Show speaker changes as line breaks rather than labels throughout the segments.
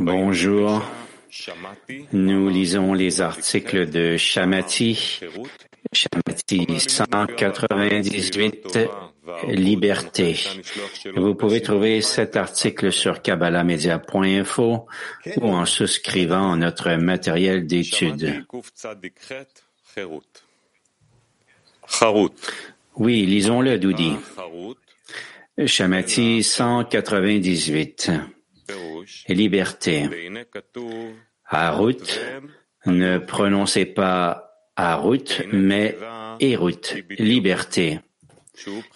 Bonjour. Nous lisons les articles de Shamati, Shamati 198, Liberté. Vous pouvez trouver cet article sur KabbalahMedia.info ou en souscrivant à notre matériel d'étude. Oui, lisons-le, Doudi. Shamati 198. Liberté. Harut, ne prononcez pas Harut, mais Erut, liberté.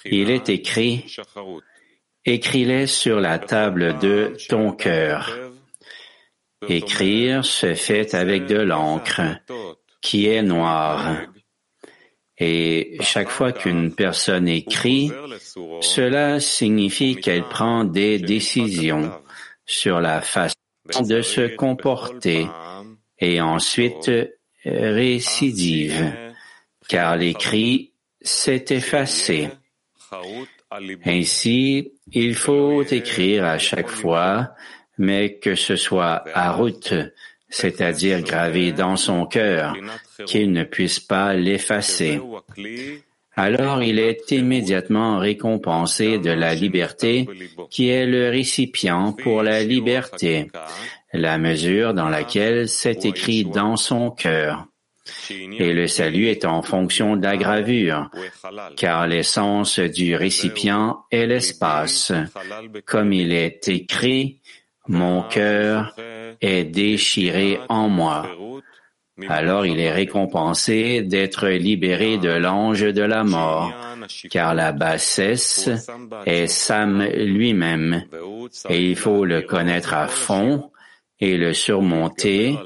Il est écrit, écris-les sur la table de ton cœur. Écrire se fait avec de l'encre, qui est noire. Et chaque fois qu'une personne écrit, cela signifie qu'elle prend des décisions sur la façon de se comporter et ensuite récidive, car l'écrit s'est effacé. Ainsi, il faut écrire à chaque fois, mais que ce soit à route, c'est-à-dire gravé dans son cœur, qu'il ne puisse pas l'effacer. Alors il est immédiatement récompensé de la liberté qui est le récipient pour la liberté, la mesure dans laquelle c'est écrit dans son cœur. Et le salut est en fonction de la gravure, car l'essence du récipient est l'espace. Comme il est écrit, mon cœur est déchiré en moi. Alors il est récompensé d'être libéré de l'ange de la mort, car la bassesse est Sam lui-même, et il faut le connaître à fond et le surmonter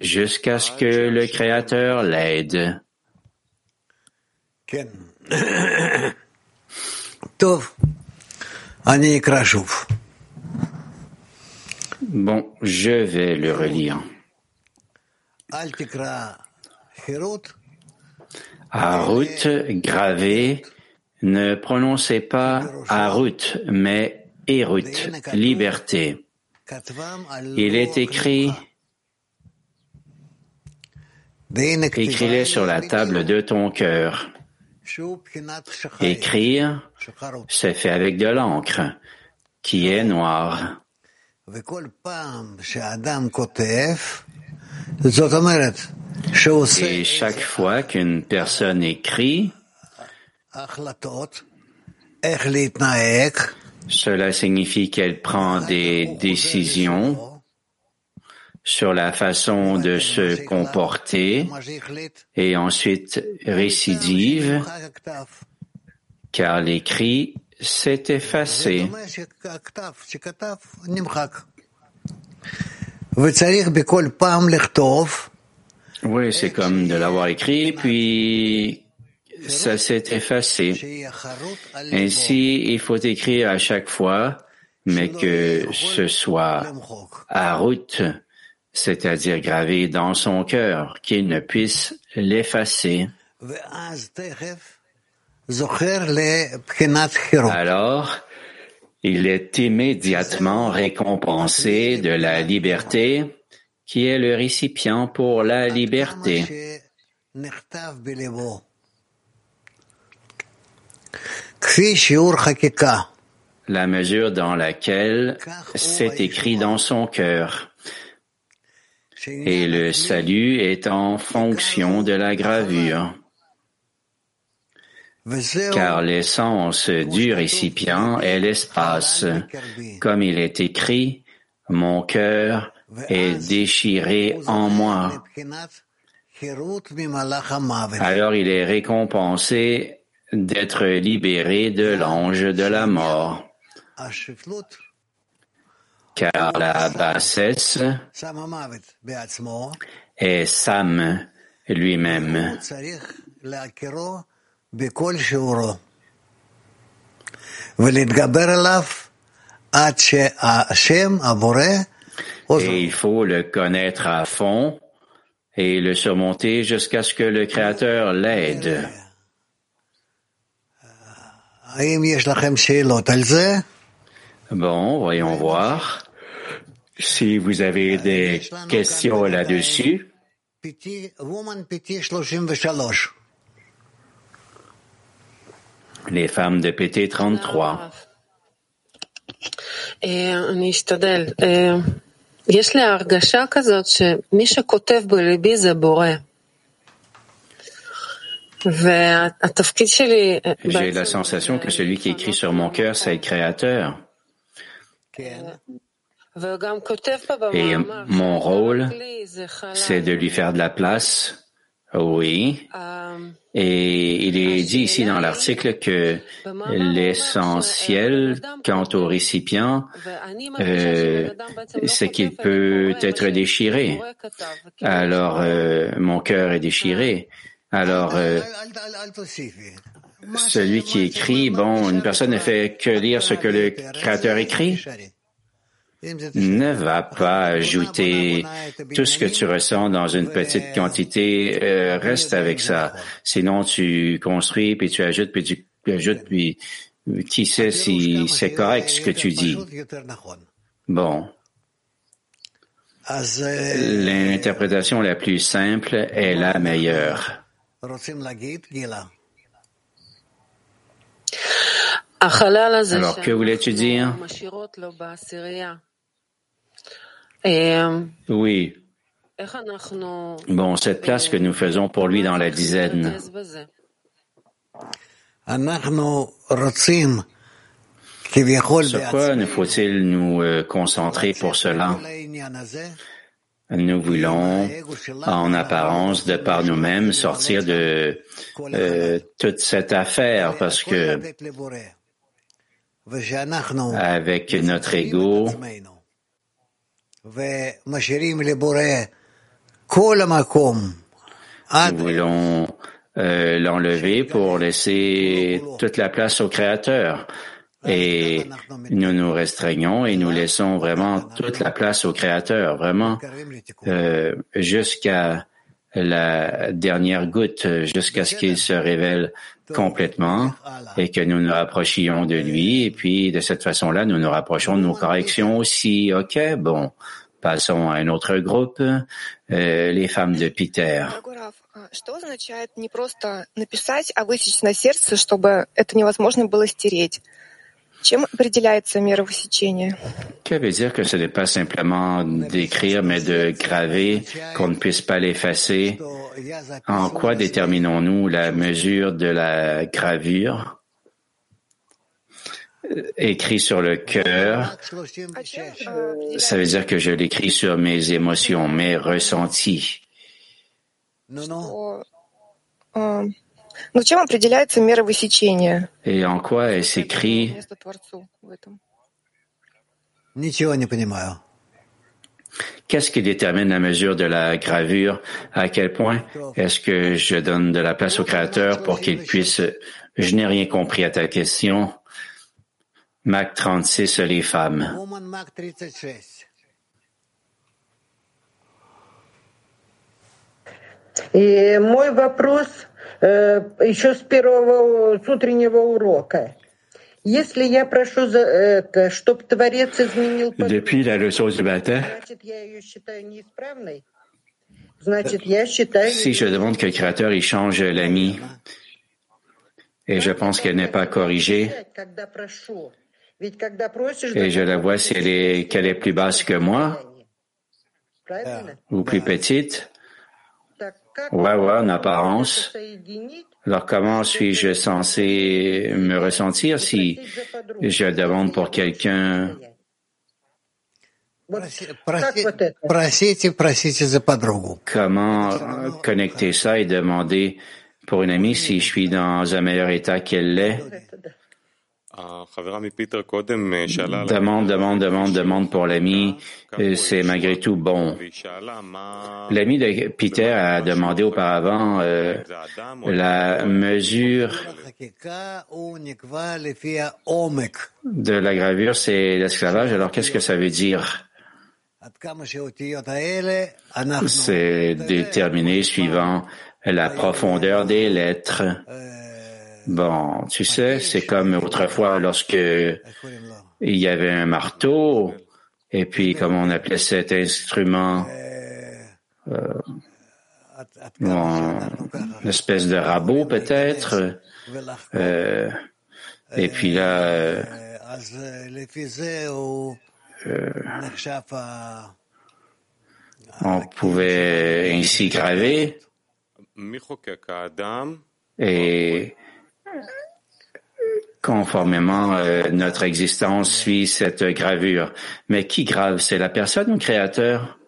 jusqu'à ce que le Créateur l'aide. Bon, je vais le relire. Harut, gravé, ne prononcez pas Harut, mais Erut, liberté. Il est écrit Écris-les sur la table de ton cœur. Écrire c'est fait avec de l'encre, qui est noire. Et chaque fois qu'une personne écrit, cela signifie qu'elle prend des décisions sur la façon de se comporter et ensuite récidive, car l'écrit s'est effacé. Oui, c'est comme de l'avoir écrit, puis ça s'est effacé. Ainsi, il faut écrire à chaque fois, mais que ce soit à route, c'est-à-dire gravé dans son cœur, qu'il ne puisse l'effacer. Alors, il est immédiatement récompensé de la liberté qui est le récipient pour la liberté. La mesure dans laquelle c'est écrit dans son cœur. Et le salut est en fonction de la gravure car l'essence du récipient est l'espace. Comme il est écrit, mon cœur est déchiré en moi. Alors il est récompensé d'être libéré de l'ange de la mort. Car la bassesse est Sam lui-même. Et il faut le connaître à fond et le surmonter jusqu'à ce que le Créateur l'aide. Bon, voyons voir. Si vous avez des questions là-dessus. Les femmes de PT 33. J'ai la sensation que celui qui écrit sur mon cœur, c'est le Créateur. Et mon rôle, c'est de lui faire de la place. Oui. Et il est dit ici dans l'article que l'essentiel quant au récipient, euh, c'est qu'il peut être déchiré. Alors, euh, mon cœur est déchiré. Alors, euh, celui qui écrit, bon, une personne ne fait que lire ce que le Créateur écrit. Ne va pas ajouter tout ce que tu ressens dans une petite quantité. Euh, reste avec ça. Sinon, tu construis, puis tu ajoutes, puis tu ajoutes, puis qui sait si c'est correct ce que tu dis. Bon. L'interprétation la plus simple est la meilleure. Alors, que voulais-tu dire? Oui. Bon, cette place que nous faisons pour lui dans la dizaine. Sur quoi ne faut-il nous euh, concentrer pour cela? Nous voulons, en apparence, de par nous-mêmes, sortir de euh, toute cette affaire parce que avec notre ego, nous voulons euh, l'enlever pour laisser toute la place au Créateur. Et nous nous restreignons et nous laissons vraiment toute la place au Créateur, vraiment euh, jusqu'à la dernière goutte, jusqu'à ce qu'il se révèle complètement et que nous nous rapprochions de lui. Et puis, de cette façon-là, nous nous rapprochons de nos corrections aussi. OK, bon, passons à un autre groupe, euh, les femmes de Peter.
Что означает не просто написать, а высечь на сердце, чтобы это невозможно было стереть?
Que veut dire que ce n'est pas simplement d'écrire, mais de graver, qu'on ne puisse pas l'effacer? En quoi déterminons-nous la mesure de la gravure? Écrit sur le cœur, ça veut dire que je l'écris sur mes émotions, mes ressentis. Et en quoi est-ce écrit Qu'est-ce qui détermine la mesure de la gravure? À quel point est-ce que je donne de la place au Créateur pour qu'il puisse... Je n'ai rien compris à ta question. Mac 36, les femmes.
Et мой вопрос еще с первого с утреннего урока. Если я прошу за это, чтобы Творец изменил
Depuis la leçon du matin,
значит, я ее считаю неисправной? Значит, я считаю...
Si je demande que le Créateur il change l'ami, et je pense qu'elle n'est pas corrigée, et je la vois si elle est, qu'elle est plus basse que moi, ou plus petite, Ouais, en apparence. Alors comment suis-je censé me ressentir si je demande pour quelqu'un? Comment connecter ça et demander pour une amie si je suis dans un meilleur état qu'elle l'est? Demande, demande, demande, demande pour l'ami, c'est malgré tout bon. L'ami de Peter a demandé auparavant euh, la mesure de la gravure, c'est l'esclavage. Alors qu'est-ce que ça veut dire? C'est déterminé suivant la profondeur des lettres Bon, tu sais, c'est comme autrefois lorsque il y avait un marteau, et puis comme on appelait cet instrument, euh, une espèce de rabot peut-être, euh, et puis là, euh, on pouvait ainsi graver. Et conformément euh, notre existence suit cette gravure. Mais qui grave? C'est la personne ou le créateur?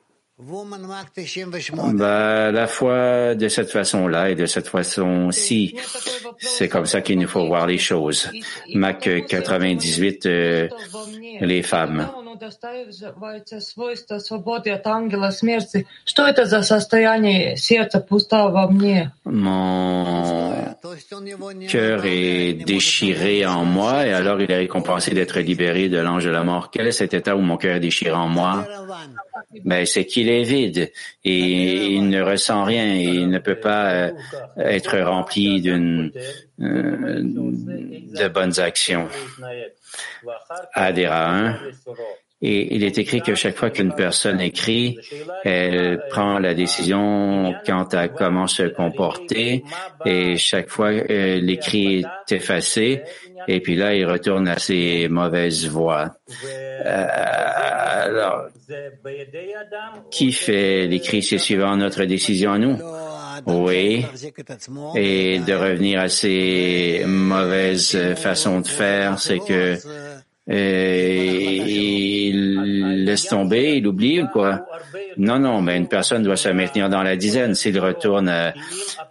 Bah, la foi de cette façon-là et de cette façon-ci, c'est comme ça qu'il nous faut voir les choses. Mac 98, euh, les femmes. Mon cœur est déchiré en moi et alors il est récompensé d'être libéré de l'ange de la mort. Quel est cet état où mon cœur est déchiré en moi? Ben, c'est qu'il est vide et il ne ressent rien et il ne peut pas euh, être rempli d'une euh, de bonnes actions. Adhérent 1, et il est écrit que chaque fois qu'une personne écrit, elle prend la décision quant à comment se comporter et chaque fois euh, l'écrit est effacé et puis là il retourne à ses mauvaises voies. Euh, alors, qui fait l'écrit C'est suivant notre décision à nous? Oui. Et de revenir à ses mauvaises façons de faire, c'est que il laisse tomber, il oublie ou quoi? Non, non, mais une personne doit se maintenir dans la dizaine. S'il retourne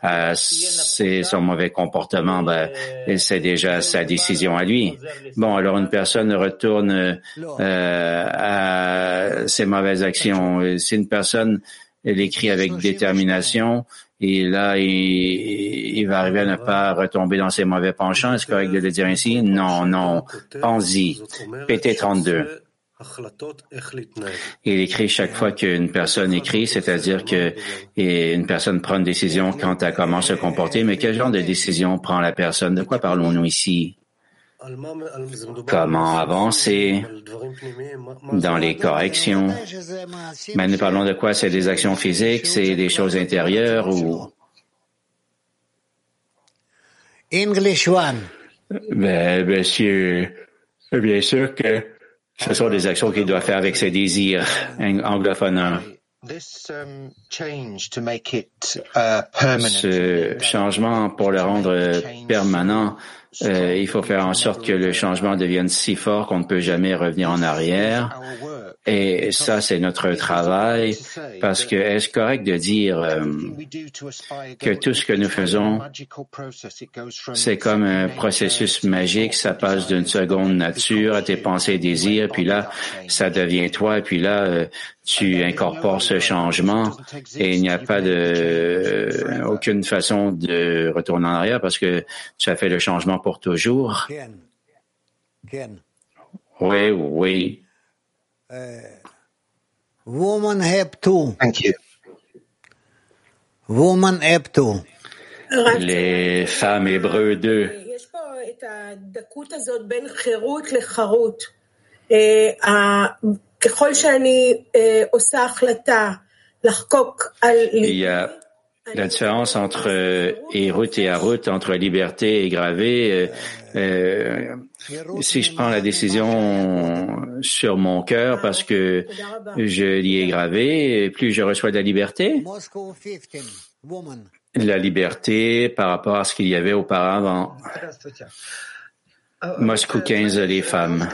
à, son mauvais comportement, ben, c'est déjà sa décision à lui. Bon, alors une personne retourne euh, à ses mauvaises actions. Si une personne elle écrit avec détermination, et là, il, va arriver à ne pas retomber dans ses mauvais penchants. Est-ce correct de le dire ainsi? Non, non. Pense-y. PT 32. Il écrit chaque fois qu'une personne écrit, c'est-à-dire que une personne prend une décision quant à comment se comporter, mais quel genre de décision prend la personne? De quoi parlons-nous ici? Comment avancer dans les corrections? Mais nous parlons de quoi? C'est des actions physiques, c'est des choses intérieures ou...
English one.
Ben, monsieur, bien sûr que ce sont des actions qu'il doit faire avec ses désirs anglophones. Um, Ce changement, pour le rendre permanent, euh, il faut faire en sorte que le changement devienne si fort qu'on ne peut jamais revenir en arrière. Et ça, c'est notre travail, parce que est-ce correct de dire euh, que tout ce que nous faisons, c'est comme un processus magique, ça passe d'une seconde nature à tes pensées et désirs, puis là, ça devient toi, et puis là, euh, tu incorpores ce changement, et il n'y a pas de aucune façon de retourner en arrière parce que tu as fait le changement pour toujours. Oui, oui.
Woman.
Thank you.
Woman.
Les femmes hébreux
deux.
Il y a la différence entre Hérut et Harut, entre liberté et gravé. Euh, si je prends la décision sur mon cœur parce que je l'y ai gravé, plus je reçois de la liberté. La liberté par rapport à ce qu'il y avait auparavant. Moscou 15, les femmes.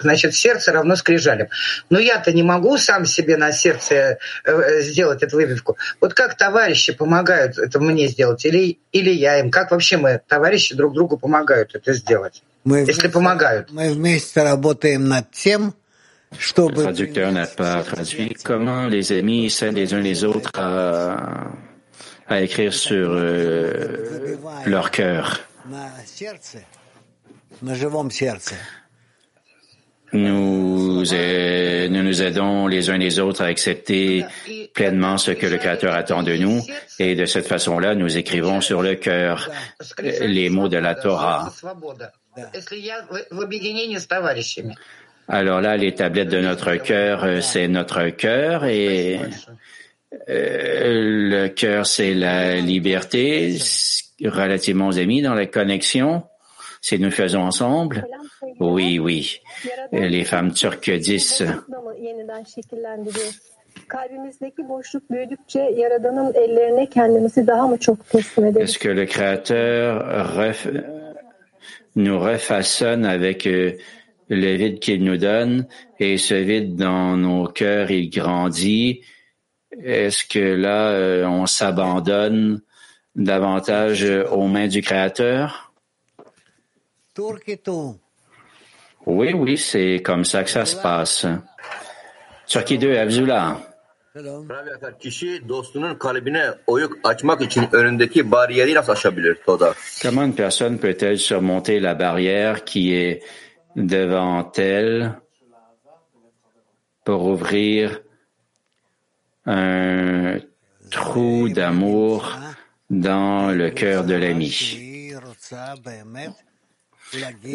Значит, сердце равно скрижалям. Но я-то не могу сам себе на сердце сделать эту выбивку. Вот как товарищи помогают это мне сделать, или, или я им? Как вообще мы, товарищи, друг другу помогают это сделать? Мы если вместе, помогают.
Мы вместе работаем над тем, чтобы...
Le traducteur n'a pas traduit comment les amis s'aident les uns les autres à, à écrire sur euh, leur cœur.
На сердце, на живом сердце.
Nous, euh, nous, nous aidons les uns les autres à accepter pleinement ce que le Créateur attend de nous et de cette façon-là, nous écrivons sur le cœur euh, les mots de la Torah. Alors là, les tablettes de notre cœur, euh, c'est notre cœur et le cœur, c'est la liberté relativement aux amis dans la connexion. C'est nous faisons ensemble. Oui, oui. Les femmes turques disent. Est-ce que le Créateur nous refaçonne avec euh, le vide qu'il nous donne? Et ce vide dans nos cœurs, il grandit? Est-ce que là, euh, on s'abandonne davantage aux mains du Créateur? Oui, oui, c'est comme ça que ça se passe. Turquie 2, Abdullah.
Shalom.
Rabbi Akar, kişi dostunun kalbine oyuk açmak için önündeki bariyeri nasıl aşabilir Toda?
Comment une personne peut-elle surmonter la barrière qui est devant elle pour ouvrir un trou d'amour dans le cœur de l'ami?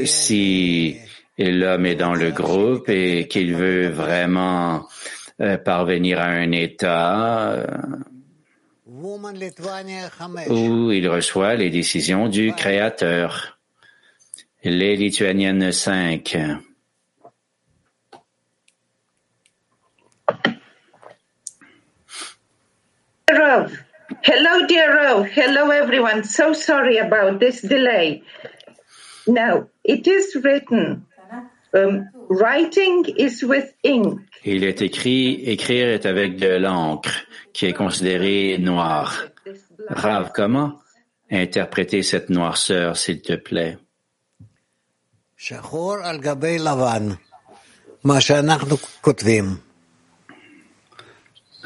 Si l'homme est dans le groupe et qu'il veut vraiment euh, parvenir à un état euh,
Woman Lithuania 5.
où il reçoit les décisions du Créateur. Les Lituaniennes 5.
Rav. Hello, dear Rav. Hello, everyone. So sorry about this delay. Now, it is written. Um, writing is with ink.
Il est écrit, écrire est avec de l'encre, qui est considérée noire. Rav, comment? Interpréter cette noirceur, s'il te plaît?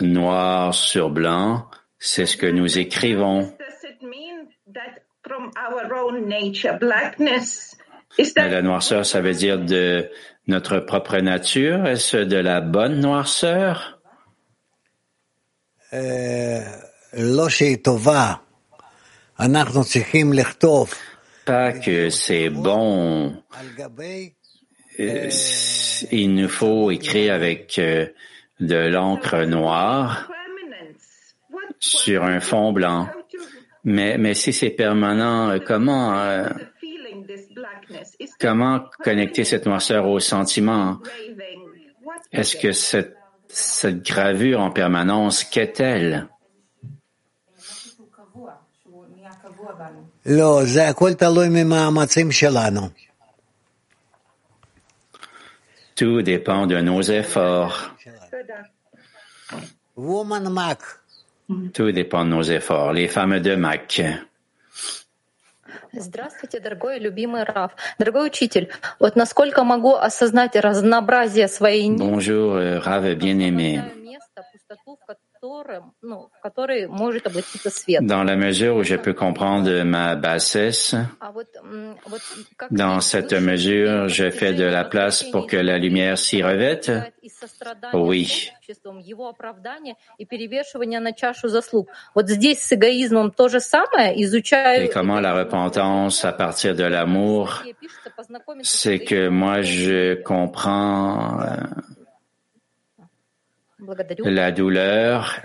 Noir sur blanc, c'est ce que nous écrivons. Mais la noirceur, ça veut dire de notre propre nature. Est-ce de la bonne noirceur? Pas que c'est bon. Euh, il nous faut écrire avec euh, de l'encre noire sur un fond blanc. Mais, mais si c'est permanent, euh, comment, euh, comment connecter cette noirceur au sentiment? Est-ce que cette, cette gravure en permanence, qu'est-elle? Tout dépend de nos efforts.
Woman
Tout dépend de nos efforts. Les femmes de Mac.
Здравствуйте, дорогой и любимый Раф. Дорогой учитель, вот насколько могу осознать разнообразие своей
Bonjour, euh, Rav bien-aimé. Dans la mesure où je peux comprendre ma bassesse, dans cette mesure, je fais de la place pour que la lumière s'y revête. Oui. Et comment la repentance à partir de l'amour, c'est que moi je comprends la douleur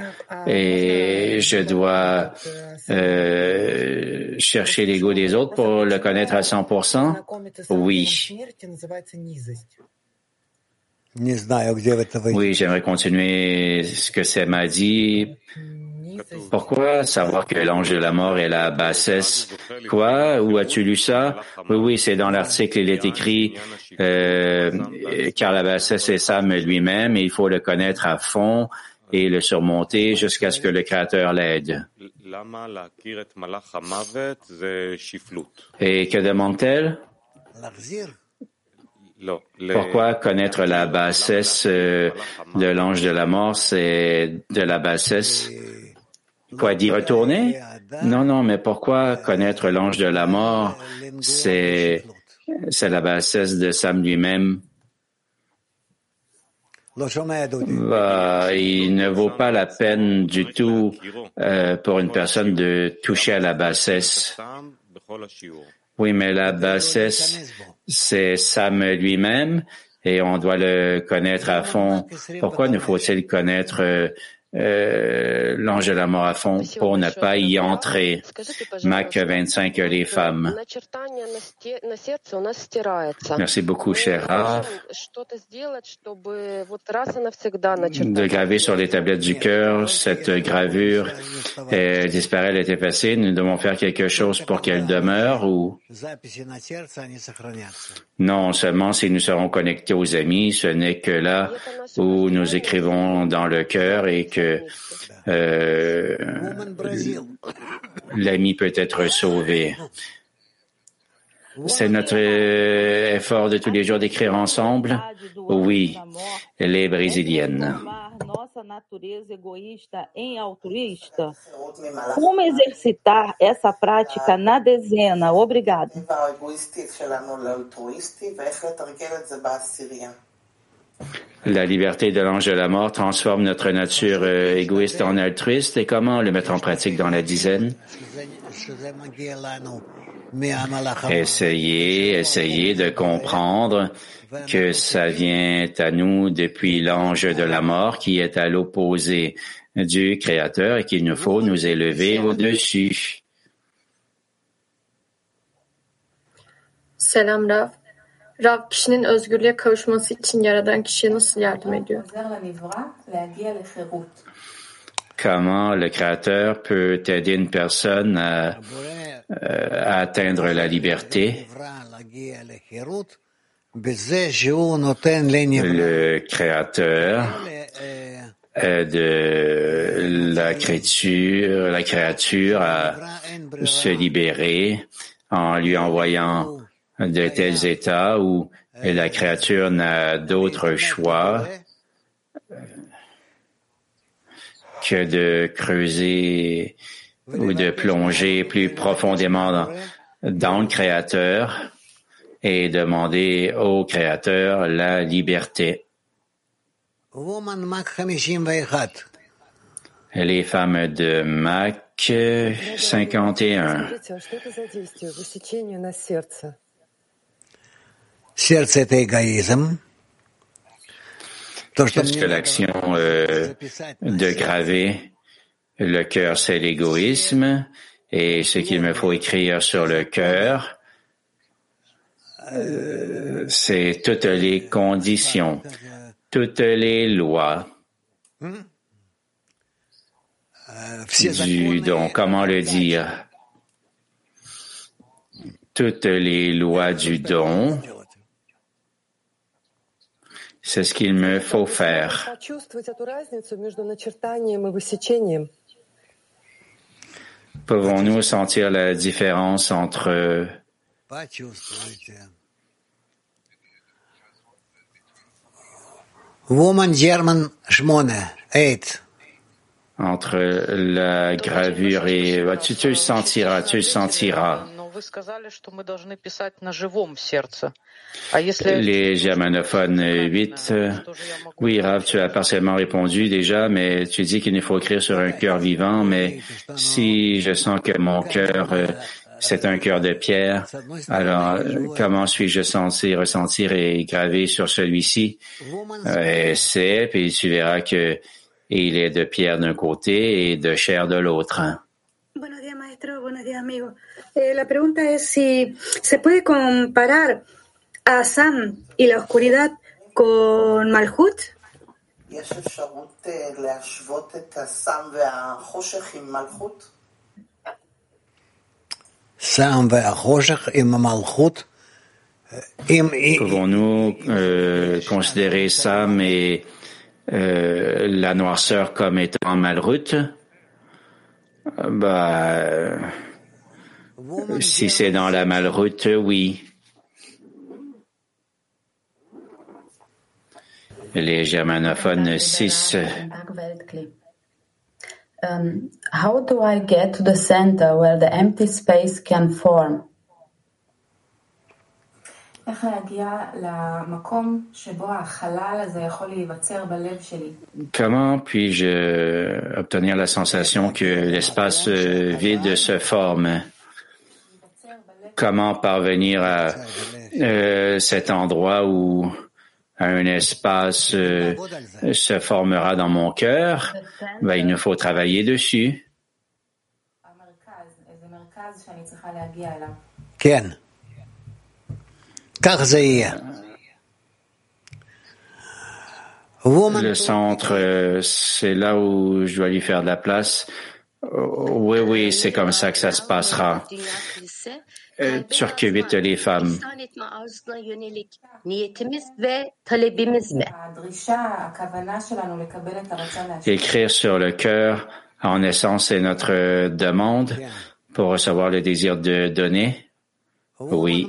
et je dois э, chercher l'ego des autres pour le connaître à 100%? Oui. Oui, j'aimerais continuer ce que Sema a dit. Pourquoi savoir que l'ange de la mort est la bassesse Quoi? Où as-tu lu ça? Oui, oui, c'est dans l'article, il est écrit, euh, euh car la bassesse est Sam lui-même et il faut le connaître à fond et le surmonter jusqu'à ce que le Créateur l'aide. Et que demande-t-elle? Pourquoi connaître la bassesse euh, de l'ange de la mort, c'est de la bassesse Quoi d'y retourner? Non, non, mais pourquoi connaître l'ange de la mort? C'est c'est la bassesse de Sam lui-même. bah, il ne vaut pas la peine du tout euh, pour une personne de toucher à la bassesse. Oui, mais la bassesse, c'est Sam lui-même et on doit le connaître à fond. Pourquoi ne faut-il connaître euh, euh, l'ange de la mort à fond pour ne pas y entrer. Mac 25, les femmes. Merci beaucoup, cher De graver sur les tablettes du cœur, cette gravure elle disparaît, elle est effacée. Nous devons faire quelque chose pour qu'elle demeure ou? Non seulement si nous serons connectés aux amis, ce n'est que là où nous écrivons dans le cœur et que euh, l'ami peut être sauvé. C'est notre effort de tous les jours d'écrire ensemble? Oui, les brésiliennes.
Como exercitar essa prática na dezena? Obrigada.
La liberté de l'ange de la mort transforme notre nature euh, égoïste en altruiste et comment le mettre en pratique dans la dizaine? Essayez, essayez de comprendre que ça vient à nous depuis l'ange de la mort qui est à l'opposé du Créateur et qu'il nous faut nous élever au-dessus.
Rav kişinin özgürlüğe kavuşması için yaradan kişiye nasıl yardım ediyor?
Comment le Créateur peut aider une personne à, euh, à atteindre la liberté? Le Créateur aide la créature, la créature à se libérer en lui envoyant de tels états où la créature n'a d'autre choix que de creuser ou de plonger plus profondément dans, dans le Créateur et demander au Créateur la liberté. Les femmes de Mac 51. Qu'est-ce que l'action euh, de graver le cœur, c'est l'égoïsme, et ce qu'il me faut écrire sur le cœur, euh, c'est toutes les conditions, toutes les lois du don. Comment le dire? Toutes les lois du don c'est ce qu'il me faut faire. Pouvons-nous sentir la différence entre
Woman German 8.
Entre la gravure et tu te sentiras, tu sentiras. Les germanophones 8. Oui, Rav, tu as partiellement répondu déjà, mais tu dis qu'il ne faut écrire sur un cœur vivant, mais si je sens que mon cœur, c'est un cœur de pierre, alors comment suis-je censé ressentir et graver sur celui-ci? c'est, puis tu verras que il est de pierre d'un côté et de chair de l'autre.
Eh, la pregunta es si se puede comparar a Sam y la oscuridad con Malhut.
Pouvons-nous euh, considérer Sam et euh, la noirceur comme étant Malhut? Bah, si c'est dans la malroute, oui. Les germanophones 6.
Um, how do I get to the center where the empty space can form?
Comment puis-je obtenir la sensation que l'espace vide se forme? Comment parvenir à euh, cet endroit où un espace euh, se formera dans mon cœur? Ben, il nous faut travailler dessus.
Ken.
Le centre, c'est là où je dois lui faire de la place. Oui, oui, c'est comme ça que ça se passera. Euh, les femmes. Écrire sur le cœur, en essence, c'est notre demande pour recevoir le désir de donner. Oui.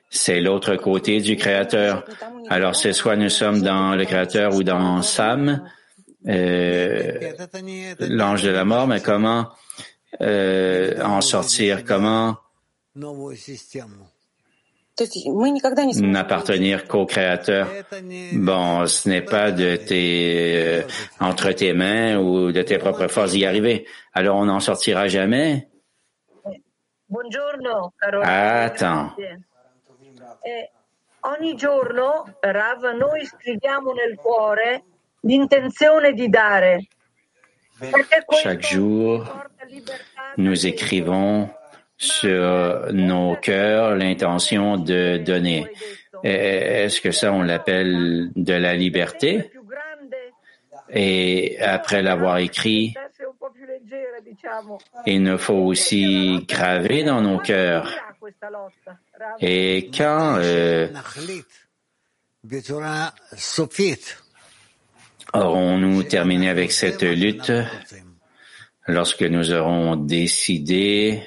C'est l'autre côté du Créateur. Alors c'est soit nous sommes dans le Créateur ou dans Sam, euh, l'ange de la mort, mais comment euh, en sortir? Comment n'appartenir qu'au Créateur? Bon, ce n'est pas de tes euh, entre tes mains ou de tes propres forces d'y arriver. Alors on n'en sortira jamais? Attends.
Ogni giorno, Rav, noi scriviamo nel cuore l'intenzione di dare. Perché
Chaque jour, nous écrivons sur nos cœurs l'intention de donner. Est-ce que ça, on l'appelle de la liberté? Et après l'avoir écrit, il nous faut aussi graver dans nos cœurs. Et quand aurons-nous terminé avec cette lutte. lorsque nous aurons décidé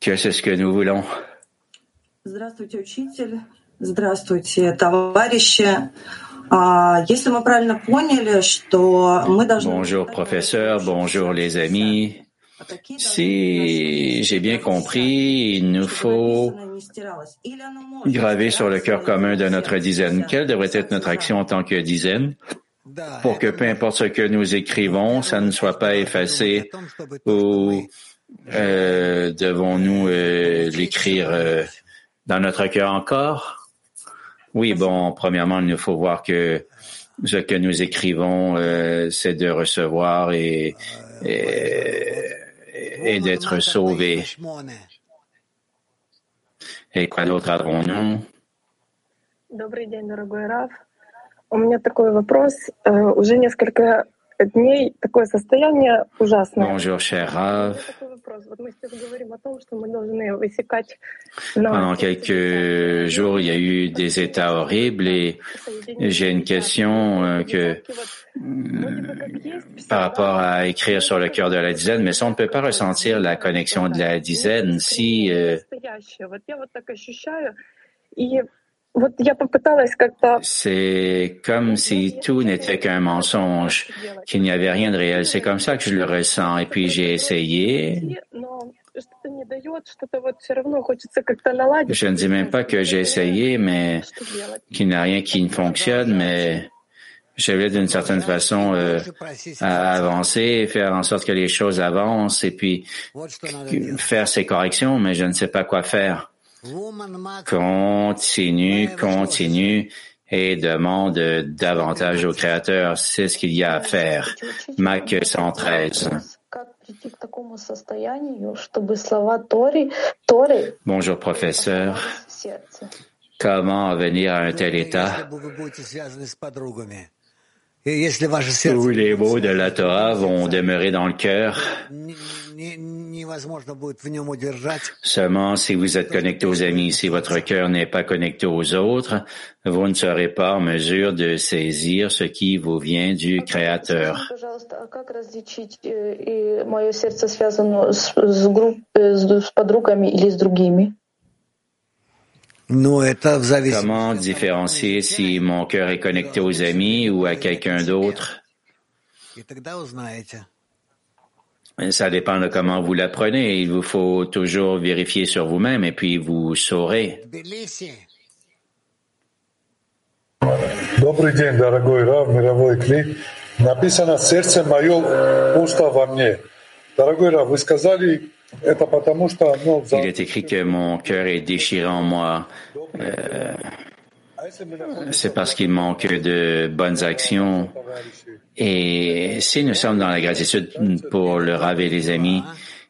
que c'est ce que nous voulons. Bonjour professeur, bonjour les amis. Si j'ai bien compris, il nous faut graver sur le cœur commun de notre dizaine. Quelle devrait être notre action en tant que dizaine? Pour que peu importe ce que nous écrivons, ça ne soit pas effacé ou euh, devons-nous euh, l'écrire euh, dans notre cœur encore? Oui, bon, premièrement, il nous faut voir que ce que nous écrivons, euh, c'est de recevoir et, et, et d'être sauvés. Et quoi d'autre avons-nous?
Добрый день, дорогой Раф. У меня такой вопрос. Э, Уже несколько дней такое состояние ужасное.
Bonjour, cher Rav. Pendant quelques jours, il y a eu des états horribles et j'ai une question euh, euh, par rapport à écrire sur le cœur de la dizaine, mais si on ne peut pas ressentir la connexion de la dizaine, si euh, c'est comme si tout n'était qu'un mensonge, qu'il n'y avait rien de réel. C'est comme ça que je le ressens. Et puis j'ai essayé. Je ne dis même pas que j'ai essayé, mais qu'il n'y a rien qui ne fonctionne, mais je vais d'une certaine façon euh, à avancer, faire en sorte que les choses avancent et puis faire ces corrections, mais je ne sais pas quoi faire continue, continue et demande davantage au Créateur. C'est ce qu'il y a à faire. Mac 113. Bonjour professeur. Comment venir à un tel état? Tous les mots de la Torah vont demeurer dans le cœur. Seulement, si vous êtes connecté aux amis, si votre cœur n'est pas connecté aux autres, vous ne serez pas en mesure de saisir ce qui vous vient du Créateur. Comment différencier si mon cœur est connecté aux amis ou à quelqu'un d'autre? Ça dépend de comment vous l'apprenez. Il vous faut toujours vérifier sur vous-même et puis vous saurez.
Добрый день, дорогой Рав, мировой Кли. Написано «Сердце мое пусто во мне». Дорогой Рав, вы сказали, это потому что... Ну,
Il est écrit que mon cœur est déchiré en moi. Euh, c'est parce qu'il manque de bonnes actions. Et si nous sommes dans la gratitude pour le Rav et les amis,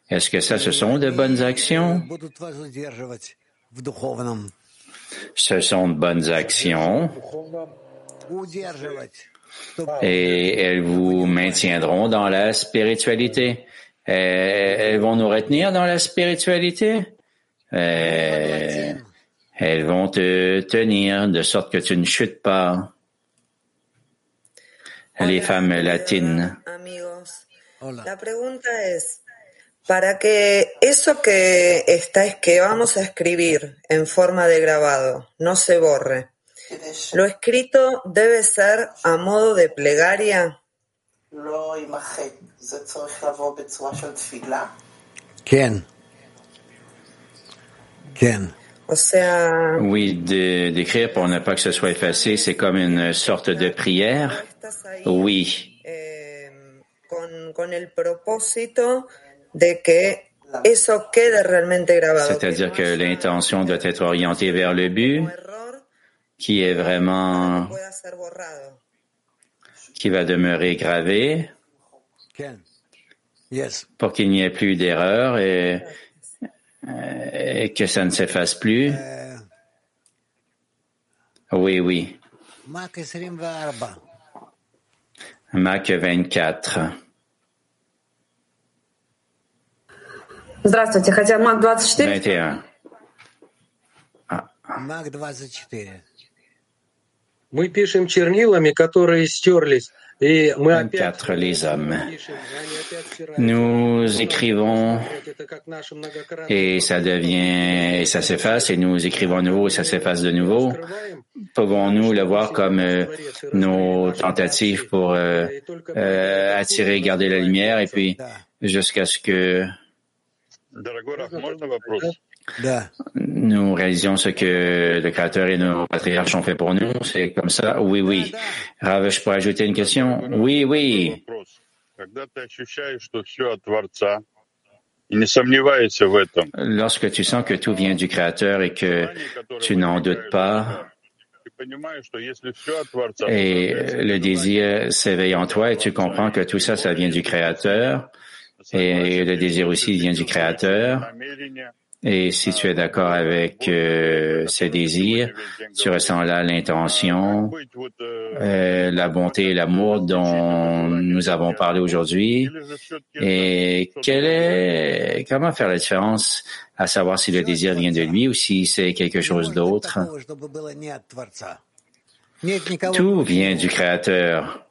est-ce que ça, ce sont de bonnes actions? Ce sont de bonnes actions et elles vous maintiendront dans la spiritualité. Euh, Elles vont nous retenir dans la spiritualité? Euh, Elles vont te tenir de sorte que tu ne chutes pas. Hola, Les femmes eh, latines.
Amigos, Hola. la pregunta es, para que eso que está que vamos a escribir en forma de grabado no se borre. Lo escrito debe ser a modo de plegaria. ¿Quién? ¿Quién?
Oui, d'écrire pour ne pas que ce soit effacé, c'est comme une sorte de prière. Oui. C'est-à-dire que l'intention doit être orientée vers le but qui est vraiment qui va demeurer gravé pour qu'il n'y ait plus d'erreur et et que ça ne s'efface plus. Oui, oui.
24.
Mac 24.
Здравствуйте, хотя МАК 24.
21.
Мак 24.
Мы пишем чернилами, которые стерлись,
24 les hommes. Nous écrivons et ça devient et ça s'efface et nous écrivons à nouveau et ça s'efface de nouveau. Pouvons-nous le voir comme euh, nos tentatives pour euh, euh, attirer, garder la lumière et puis jusqu'à ce que nous réalisons ce que le Créateur et nos patriarches ont fait pour nous. C'est comme ça. Oui, oui. Rav, je pourrais ajouter une question? Oui, oui. Lorsque tu sens que tout vient du Créateur et que tu n'en doutes pas, et le désir s'éveille en toi et tu comprends que tout ça, ça vient du Créateur. Et le désir aussi vient du Créateur. Et si tu es d'accord avec euh, ces désirs, tu ressens là l'intention, euh, la bonté et l'amour dont nous avons parlé aujourd'hui. Et quelle est, comment faire la différence à savoir si le désir vient de lui ou si c'est quelque chose d'autre? Tout vient du Créateur.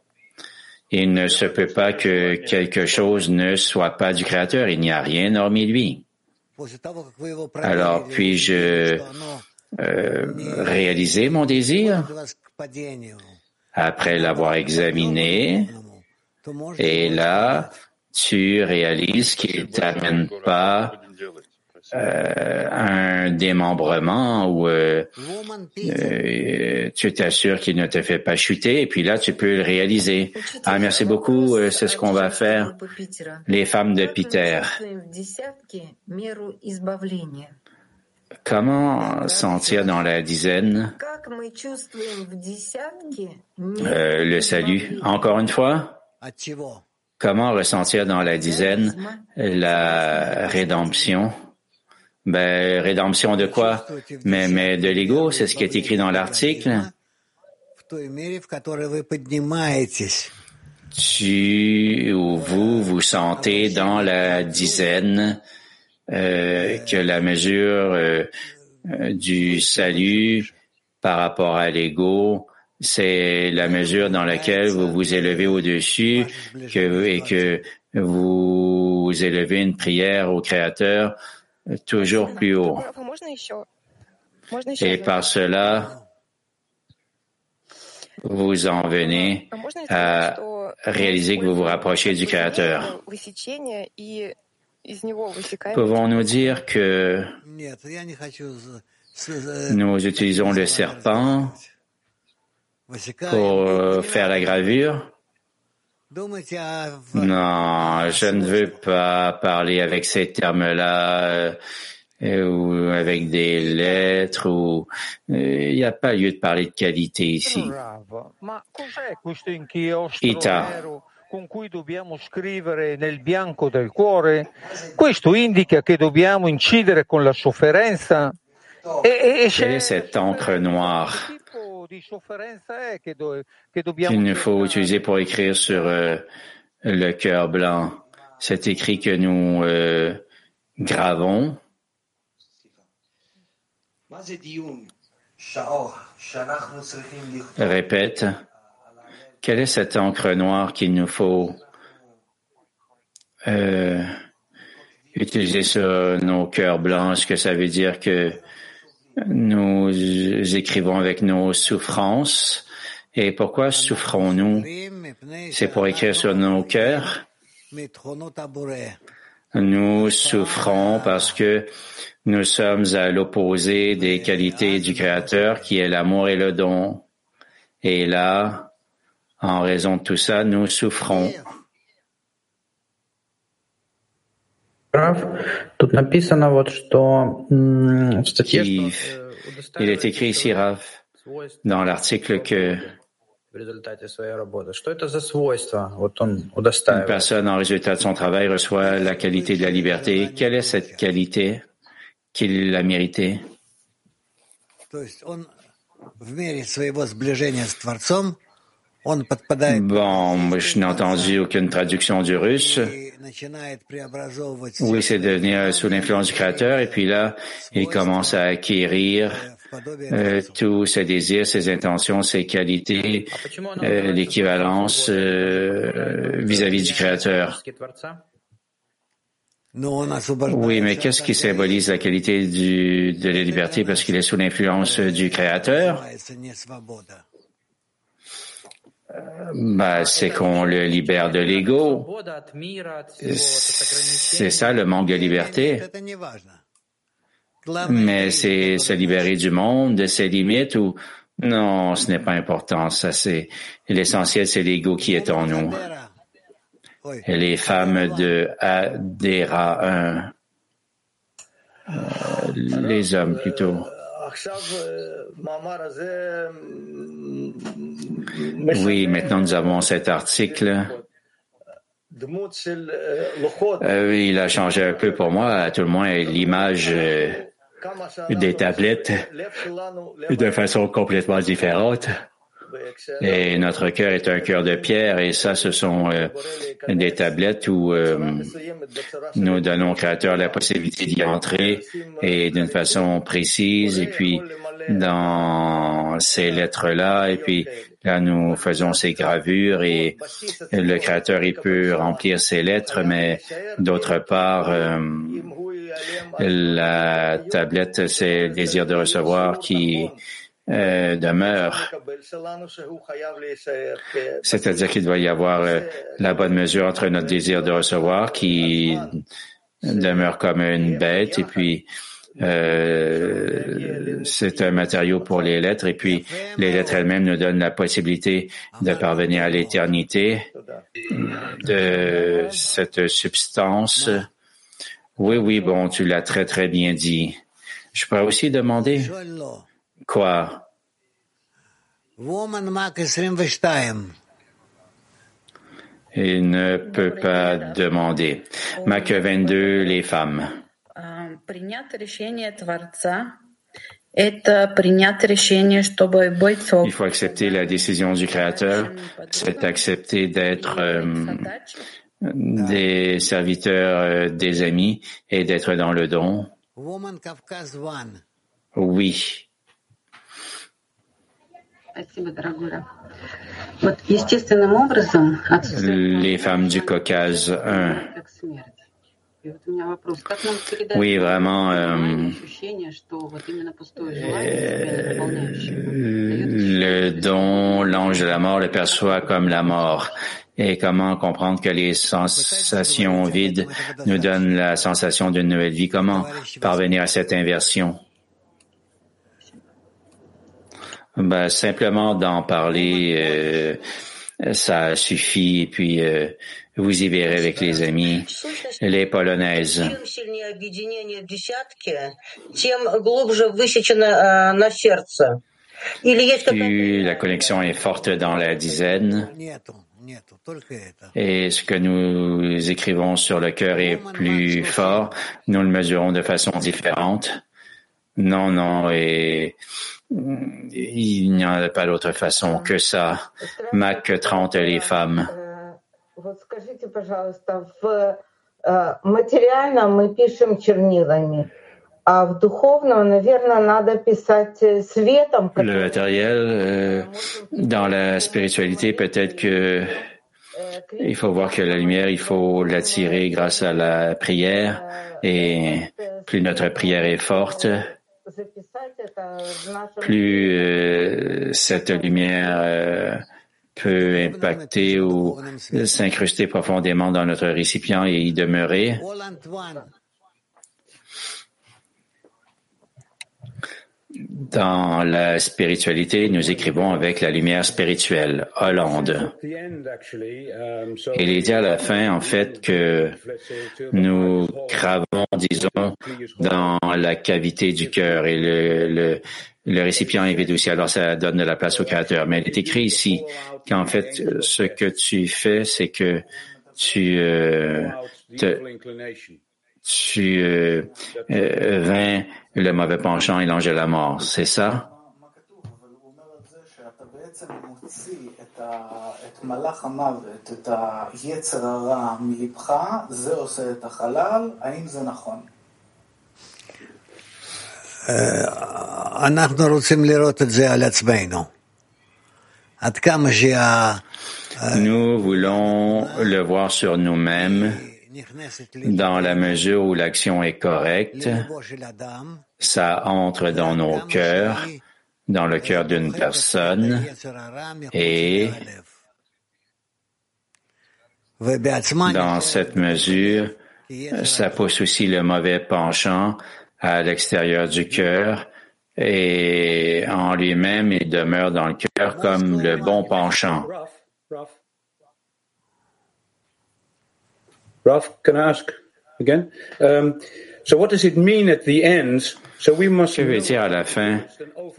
Il ne se peut pas que quelque chose ne soit pas du Créateur. Il n'y a rien hormis lui. Alors puis-je euh, réaliser mon désir après l'avoir examiné et là, tu réalises qu'il ne t'amène pas euh, un démembrement où euh, euh tu t'assures qu'il ne te fait pas chuter et puis là tu peux le réaliser. Ah merci beaucoup, euh, c'est ce qu'on va faire. Les femmes de Peter. Comment sentir dans la dizaine? Euh, le salut Encore une fois? Comment ressentir dans la dizaine la rédemption? Ben rédemption de quoi? Mais mais de l'ego, c'est ce qui est écrit dans l'article. tu ou vous vous sentez dans la dizaine euh, que la mesure euh, euh, du salut par rapport à l'ego, c'est la mesure dans laquelle vous vous élevez au-dessus que, et que vous élevez une prière au Créateur toujours plus haut. Et par cela, vous en venez à réaliser que vous vous rapprochez du Créateur. Pouvons-nous dire que nous utilisons le serpent pour faire la gravure? Non, je ne veux pas parler avec ces termes-là ou avec des lettres ou il n'y a pas lieu de parler de qualité ici. Ita.
con cui dobbiamo scrivere nel bianco del cuore, questo indica che dobbiamo incidere con la sofferenza? E, e
Quelle est cette encre noire qu'il nous faut utiliser pour écrire sur euh, le cœur blanc? Cet écrit que nous euh, gravons Répète. Quelle est cette encre noire qu'il nous faut euh, utiliser sur nos cœurs blancs? Est-ce que ça veut dire que nous écrivons avec nos souffrances? Et pourquoi souffrons-nous? C'est pour écrire sur nos cœurs? Nous souffrons parce que nous sommes à l'opposé des qualités du Créateur qui est l'amour et le don. Et là, en raison de tout ça, nous souffrons. Il est écrit ici, Rav, dans l'article que une personne, en résultat de son travail, reçoit la qualité de la liberté. Quelle est cette qualité qu'il a méritée? Bon, je n'ai entendu aucune traduction du russe. Oui, c'est devenir sous l'influence du Créateur, et puis là, il commence à acquérir euh, tous ses désirs, ses intentions, ses qualités, euh, l'équivalence euh, vis-à-vis du Créateur. Oui, mais qu'est-ce qui symbolise la qualité du, de la liberté? Parce qu'il est sous l'influence du Créateur? Ben, c'est qu'on le libère de l'ego. C'est ça le manque de liberté. Mais c'est se libérer du monde, de ses limites ou non, ce n'est pas important. Ça, c'est l'essentiel, c'est l'ego qui est en nous. Les femmes de Adéra 1, euh, les hommes plutôt. Oui, maintenant nous avons cet article. Euh, il a changé un peu pour moi, à tout le moins l'image euh, des tablettes de façon complètement différente. Et notre cœur est un cœur de pierre et ça, ce sont euh, des tablettes où euh, nous donnons au Créateur la possibilité d'y entrer et d'une façon précise et puis dans ces lettres-là et puis là nous faisons ces gravures et le Créateur il peut remplir ces lettres mais d'autre part euh, la tablette c'est le désir de recevoir qui euh, demeure. C'est-à-dire qu'il doit y avoir euh, la bonne mesure entre notre désir de recevoir qui demeure comme une bête et puis euh, c'est un matériau pour les lettres et puis les lettres elles-mêmes nous donnent la possibilité de parvenir à l'éternité de cette substance. Oui, oui, bon, tu l'as très très bien dit. Je pourrais aussi demander Quoi? Il ne peut pas demander. Mac 22, les femmes. Il faut accepter la décision du Créateur, c'est accepter d'être euh, des serviteurs, euh, des amis et d'être dans le don. Oui. Les femmes du Caucase 1. Oui, vraiment. Euh, le don, l'ange de la mort le perçoit comme la mort. Et comment comprendre que les sensations vides nous donnent la sensation d'une nouvelle vie? Comment parvenir à cette inversion? Ben, simplement d'en parler, euh, ça suffit. Et puis, euh, vous y verrez avec les amis, les polonaises. Plus la connexion est forte dans la dizaine, et ce que nous écrivons sur le cœur est plus fort, nous le mesurons de façon différente. Non, non, et il n'y en a pas d'autre façon que ça. Mac 30 les femmes. Le matériel, э, dans la spiritualité, peut-être que il faut voir que la lumière, il faut l'attirer grâce à la prière. Et plus notre prière est forte, plus euh, cette lumière euh, peut impacter ou s'incruster profondément dans notre récipient et y demeurer. Dans la spiritualité, nous écrivons avec la lumière spirituelle, Hollande. Il est dit à la fin, en fait, que nous gravons, disons, dans la cavité du cœur et le, le, le récipient est vide aussi, alors ça donne de la place au créateur. Mais il est écrit ici qu'en fait, ce que tu fais, c'est que tu euh, te, tu euh, euh, vains le mauvais penchant et l'ange de la mort, c'est ça? Nous voulons le voir sur nous-mêmes dans la mesure où l'action est correcte. Ça entre dans nos cœurs, dans le cœur d'une personne et dans cette mesure, ça pousse aussi le mauvais penchant à l'extérieur du cœur et en lui-même, il demeure dans le cœur comme le bon penchant.
Ralph, can I ask again? Um, so what does it mean at the end? So we must
Que veut dire à la fin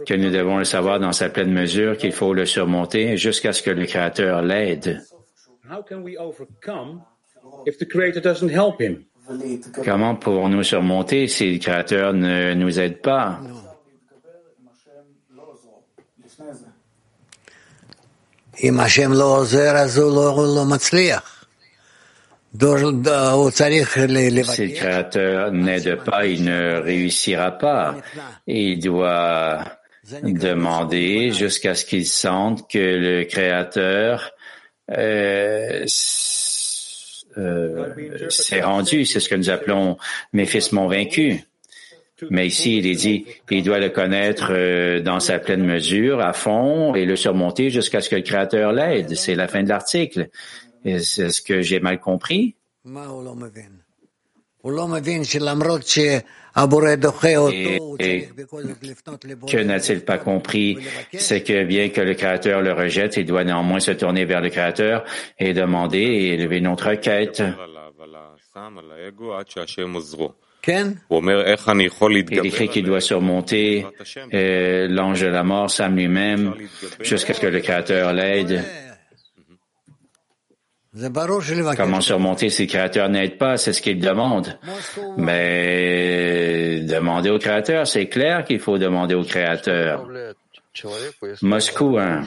que nous devons le savoir dans sa pleine mesure, qu'il faut le surmonter jusqu'à ce que le Créateur l'aide?
How can we overcome if the Creator doesn't help him?
Comment pourrons-nous surmonter si le Créateur ne nous aide pas? Si le Créateur n'aide pas, il ne réussira pas. Il doit demander jusqu'à ce qu'il sente que le Créateur euh, euh, s'est rendu. C'est ce que nous appelons mes fils m'ont vaincu. Mais ici, il est dit, il doit le connaître euh, dans sa pleine mesure, à fond, et le surmonter jusqu'à ce que le Créateur l'aide. C'est la fin de l'article. C'est ce que j'ai mal compris? Et, et que n'a-t-il pas compris? C'est que bien que le Créateur le rejette, il doit néanmoins se tourner vers le Créateur et demander et élever notre requête. Il écrit qu'il doit surmonter euh, l'ange de la mort, Sam lui-même, jusqu'à ce que le Créateur l'aide. Comment surmonter si le Créateur n'aide pas, c'est ce qu'il demande. Mais demander au Créateur, c'est clair qu'il faut demander au Créateur. Moscou, hein.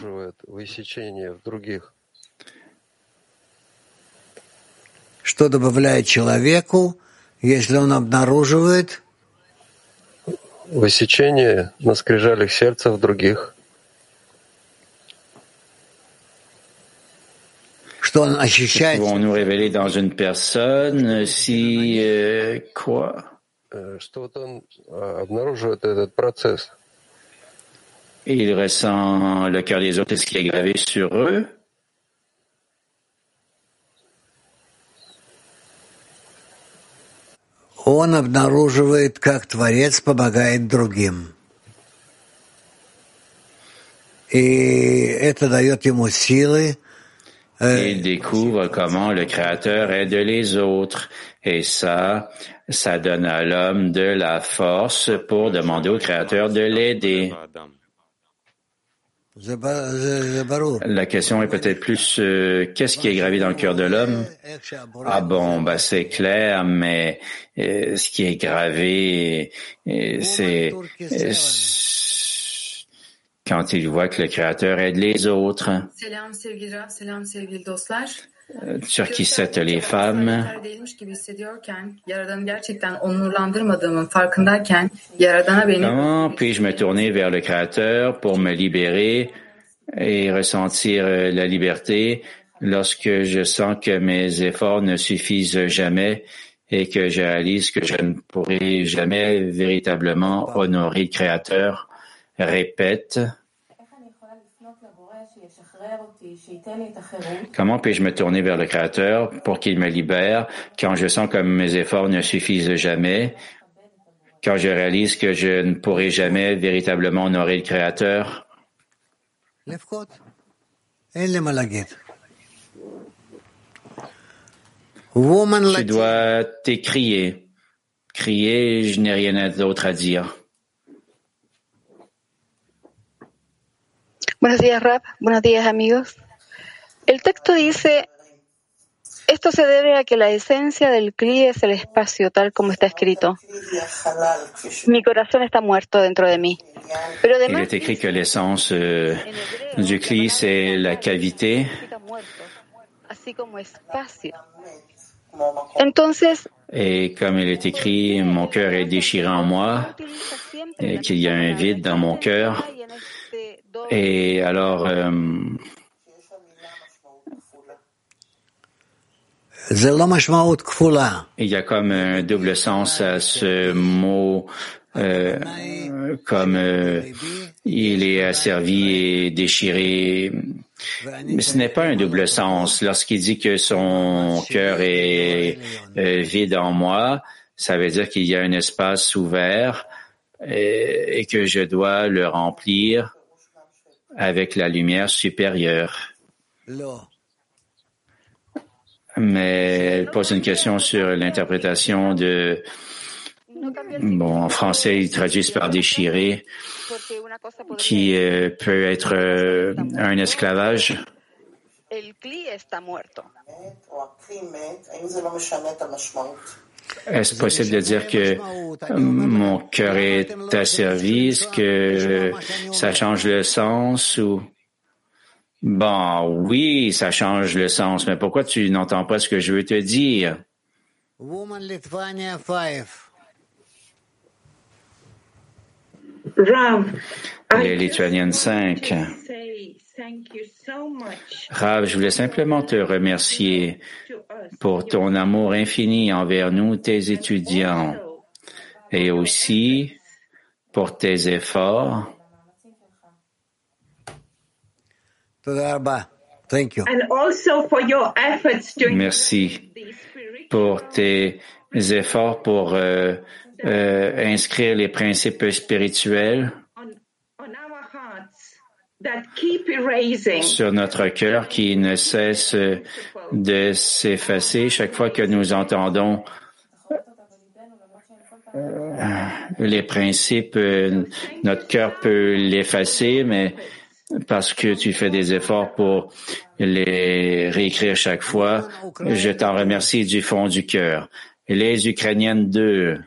Что добавляет человеку, если он обнаруживает
Высечение на скрижалях сердца в других.
что он ощущает
Pouvons-nous révéler dans une personne si euh, quoi
Э, Что вот он а, обнаруживает этот процесс.
Il ressent le cœur des autres, est-ce qui est gravé sur eux
он обнаруживает, как Творец помогает другим. И это дает ему силы
Il découvre comment le Créateur aide les autres. Et ça, ça donne à l'homme de la force pour demander au Créateur de l'aider. La question est peut-être plus euh, qu'est-ce qui est gravé dans le cœur de l'homme? Ah bon, bah c'est clair, mais euh, ce qui est gravé, euh, c'est euh, quand il voit que le Créateur aide les autres. Euh, Sur qui les femmes Comment puis-je me tourner vers le Créateur pour me libérer et ressentir euh, la liberté lorsque je sens que mes efforts ne suffisent jamais et que je réalise que je ne pourrai jamais véritablement honorer le Créateur? répète Comment puis-je me tourner vers le Créateur pour qu'il me libère quand je sens comme mes efforts ne suffisent jamais, quand je réalise que je ne pourrai jamais véritablement honorer le Créateur? Tu dois t'écrier. Crier, je n'ai rien d'autre à dire.
Buenos días, Rap. Buenos días, amigos. El texto dice, esto se debe a que la esencia del CRI es el espacio tal como está escrito. Mi corazón está muerto dentro de mí. Pero
Il
además
est écrit que l'essence euh, du cli, c'est la cavité.
así como espacio. Entonces,
Et comme il est écrit, mon cœur est déchiré en moi, et qu'il y a un vide dans mon cœur. Et alors, euh, il y a comme un double sens à ce mot, euh, comme euh, il est asservi et déchiré. Mais ce n'est pas un double sens. Lorsqu'il dit que son cœur est euh, vide en moi, ça veut dire qu'il y a un espace ouvert euh, et que je dois le remplir avec la lumière supérieure. Mais elle pose une question sur l'interprétation de, bon, en français, ils traduisent par déchirer, qui euh, peut être euh, un esclavage. Est-ce possible de dire que mon cœur est asservi? Est-ce que ça change le sens ou? Bon, oui, ça change le sens, mais pourquoi tu n'entends pas ce que je veux te dire? Les Lituaniennes 5. Rav, je voulais simplement te remercier pour ton amour infini envers nous, tes étudiants, et aussi pour tes efforts. Merci pour tes efforts pour euh, euh, inscrire les principes spirituels sur notre cœur qui ne cesse de s'effacer chaque fois que nous entendons euh, les principes, euh, notre cœur peut l'effacer, mais parce que tu fais des efforts pour les réécrire chaque fois. Je t'en remercie du fond du cœur. Les Ukrainiennes 2.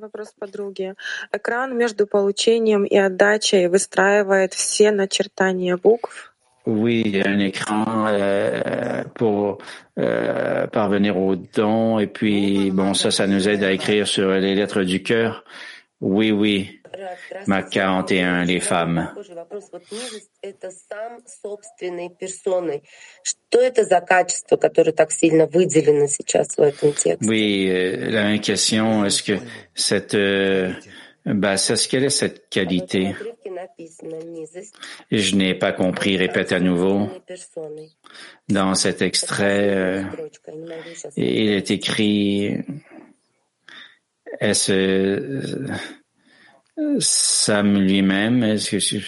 Вопрос подруги. Экран между получением и отдачей выстраивает все начертания букв.
Oui, il y a un écran euh, pour euh, parvenir au don et puis bon ça, ça nous aide à écrire sur les lettres du cœur. Oui, oui. Mac 41, les femmes. Oui, euh, la question, est-ce que cette, euh, bah, c'est quelle est cette qualité? Je n'ai pas compris, répète à nouveau. Dans cet extrait, euh, il est écrit, est-ce Sam lui-même, est-ce que je...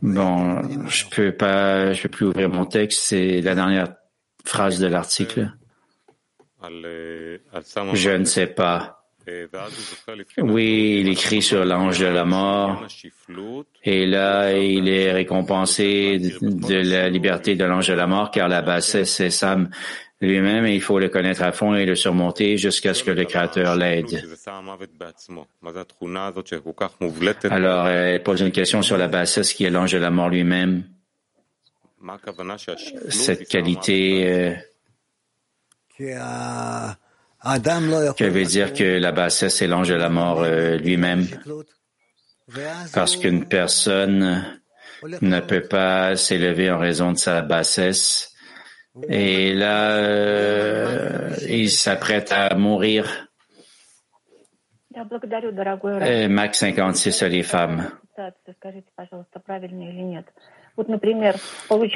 bon, je peux pas, je peux plus ouvrir mon texte. C'est la dernière phrase de l'article. Je ne sais pas. Oui, il écrit sur l'ange de la mort. Et là, il est récompensé de la liberté de l'ange de la mort, car la bassesse, c'est Sam lui-même et il faut le connaître à fond et le surmonter jusqu'à ce que le Créateur l'aide. Alors, elle pose une question sur la bassesse qui est l'ange de la mort lui-même. Cette qualité, euh, que veut dire que la bassesse est l'ange de la mort euh, lui-même. Parce qu'une personne ne peut pas s'élever en raison de sa bassesse et là, euh, il s'apprête à mourir. Et Mac 56 les femmes.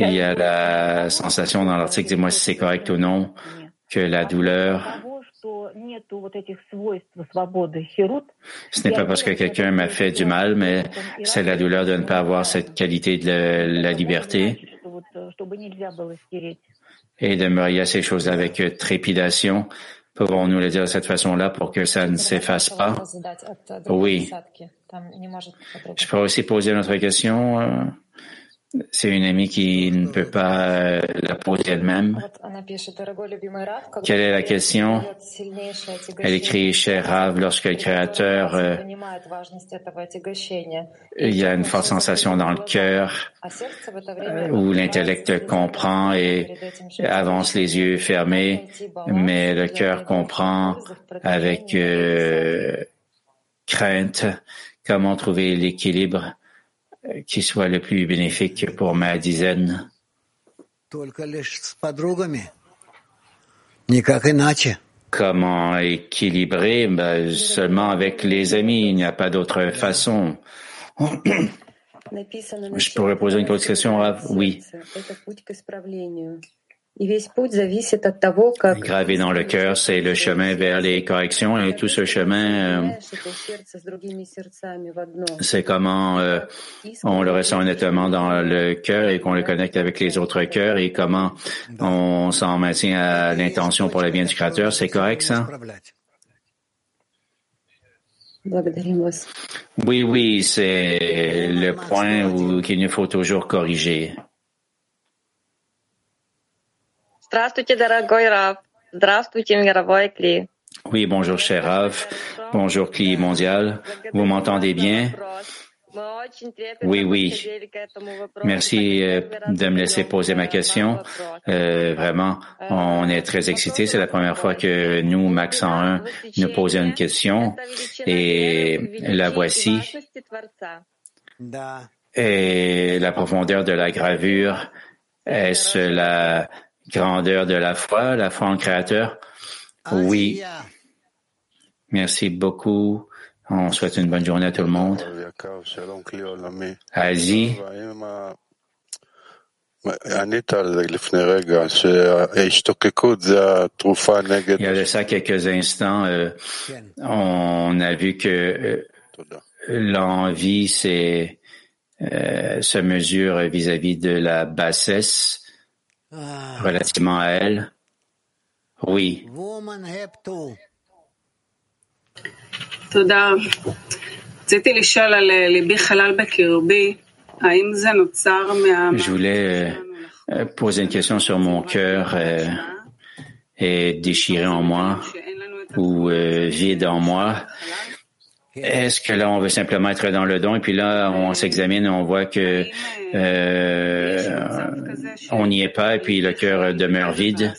Il y a la sensation dans l'article, dis-moi si c'est correct ou non, que la douleur, ce n'est pas parce que quelqu'un m'a fait du mal, mais c'est la douleur de ne pas avoir cette qualité de la liberté et de à ces choses avec trépidation. Pouvons-nous le dire de cette façon-là pour que ça ne s'efface pas? Oui. Je pourrais aussi poser une autre question. Euh, c'est une amie qui ne peut pas euh, la poser elle-même. Quelle est la question? Elle écrit Cher Rav, lorsque le Créateur, euh, il y a une forte sensation dans le cœur où l'intellect comprend et avance les yeux fermés, mais le cœur comprend avec euh, crainte comment trouver l'équilibre qui soit le plus bénéfique pour ma dizaine. Comment équilibrer? Ben, Seulement avec les amis, il n'y a pas d'autre façon. Je pourrais poser une question, Oui. Gravé dans le cœur, c'est le chemin vers les corrections et tout ce chemin, euh, c'est comment euh, on le ressent honnêtement dans le cœur et qu'on le connecte avec les autres cœurs et comment on s'en maintient à l'intention pour le bien du Créateur. C'est correct, ça? Oui, oui, c'est le point où qu'il nous faut toujours corriger.
Здравствуйте, дорогой Рав. Здравствуйте, мировой Кли.
Oui, bonjour, cher Rav. Bonjour, Cli mondial. Vous m'entendez bien? Oui, oui. Merci euh, de me laisser poser ma question. Euh, vraiment, on est très excités. C'est la première fois que nous, Max 101, nous posons une question et la voici. Et la profondeur de la gravure, est-ce la grandeur de la foi, la foi en créateur? Oui. Merci beaucoup. On souhaite une bonne journée à tout le monde. Asie. Il y a de ça quelques instants, euh, on a vu que euh, l'envie c'est, euh, se mesure vis-à-vis de la bassesse relativement à elle. Oui. Je voulais poser une question sur mon cœur euh, et, et déchiré en moi ou euh, vide en moi. Est-ce que là, on veut simplement être dans le don et puis là, on s'examine et on voit que euh, on n'y est pas et puis le cœur demeure vide?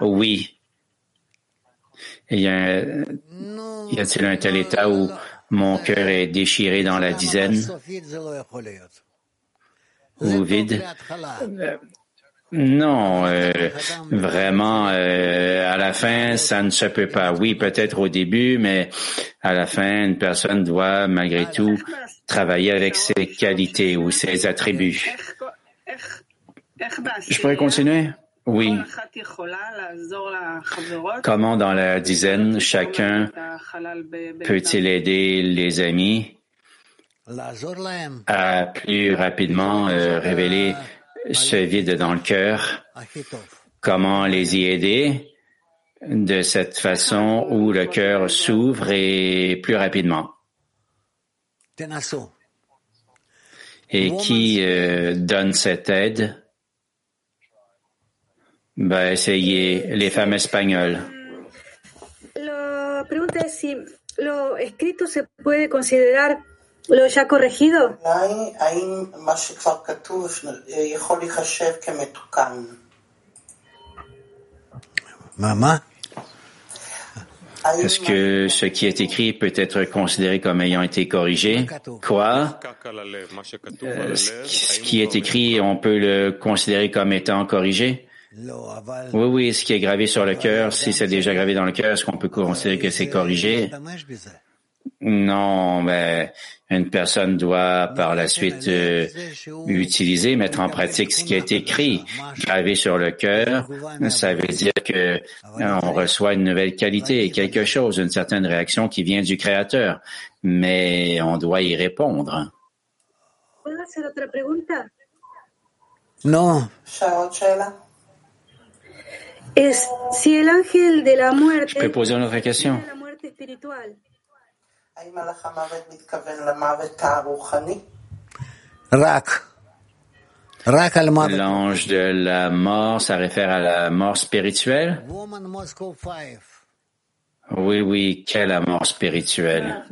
Oui. Il y a, y a-t-il un tel état où mon cœur est déchiré dans la dizaine? ou vide? Non, euh, vraiment, euh, à la fin, ça ne se peut pas. Oui, peut-être au début, mais à la fin, une personne doit malgré tout travailler avec ses qualités ou ses attributs. Je pourrais continuer? Oui. Comment dans la dizaine, chacun peut-il aider les amis à plus rapidement euh, révéler ce vide dans le cœur, comment les y aider? De cette façon où le cœur s'ouvre et plus rapidement. Et qui euh, donne cette aide? Ben, essayez les femmes espagnoles.
La si se corregido.
Maman?
Est-ce que ce qui est écrit peut être considéré comme ayant été corrigé? Quoi? Euh, ce qui est écrit, on peut le considérer comme étant corrigé? Oui, oui, ce qui est gravé sur le cœur, si c'est déjà gravé dans le cœur, est-ce qu'on peut considérer que c'est corrigé? Non, mais une personne doit par la suite euh, utiliser, mettre en pratique ce qui est écrit, gravé sur le cœur. Ça veut dire que on reçoit une nouvelle qualité, quelque chose, une certaine réaction qui vient du Créateur, mais on doit y répondre.
Non.
Es, si el ángel de la muerte,
Je peux poser une autre question? L'ange de la mort, ça réfère à la mort spirituelle? Oui, oui, quelle mort spirituelle?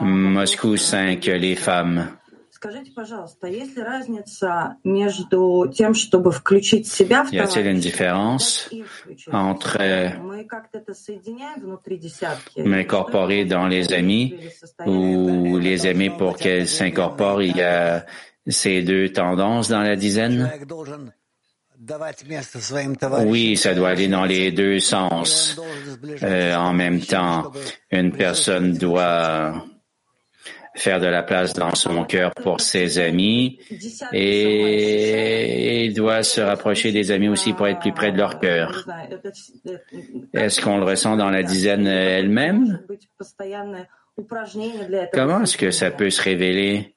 Moscou 5, les femmes.
Скажите, пожалуйста, есть ли разница между тем, чтобы включить себя в
Y a-t-il une
товарища,
différence
и включить
entre
себя? Мы как-то это соединяем внутри десятки?
m'incorporer dans les amis ou les aimer pour qu'elles s'incorporent? Il y a ces deux tendances dans la dizaine?
Человек должен давать место своим товарищам.
Oui, ça doit aller dans les deux sens. Euh, en même temps, une personne doit faire de la place dans son cœur pour ses amis et il doit se rapprocher des amis aussi pour être plus près de leur
Не
cœur.
знаю, это, э,
Est-ce qu'on le ressent dans la dizaine elle-même?
быть постоянное упражнение для этого.
Comment est-ce que ça peut se révéler?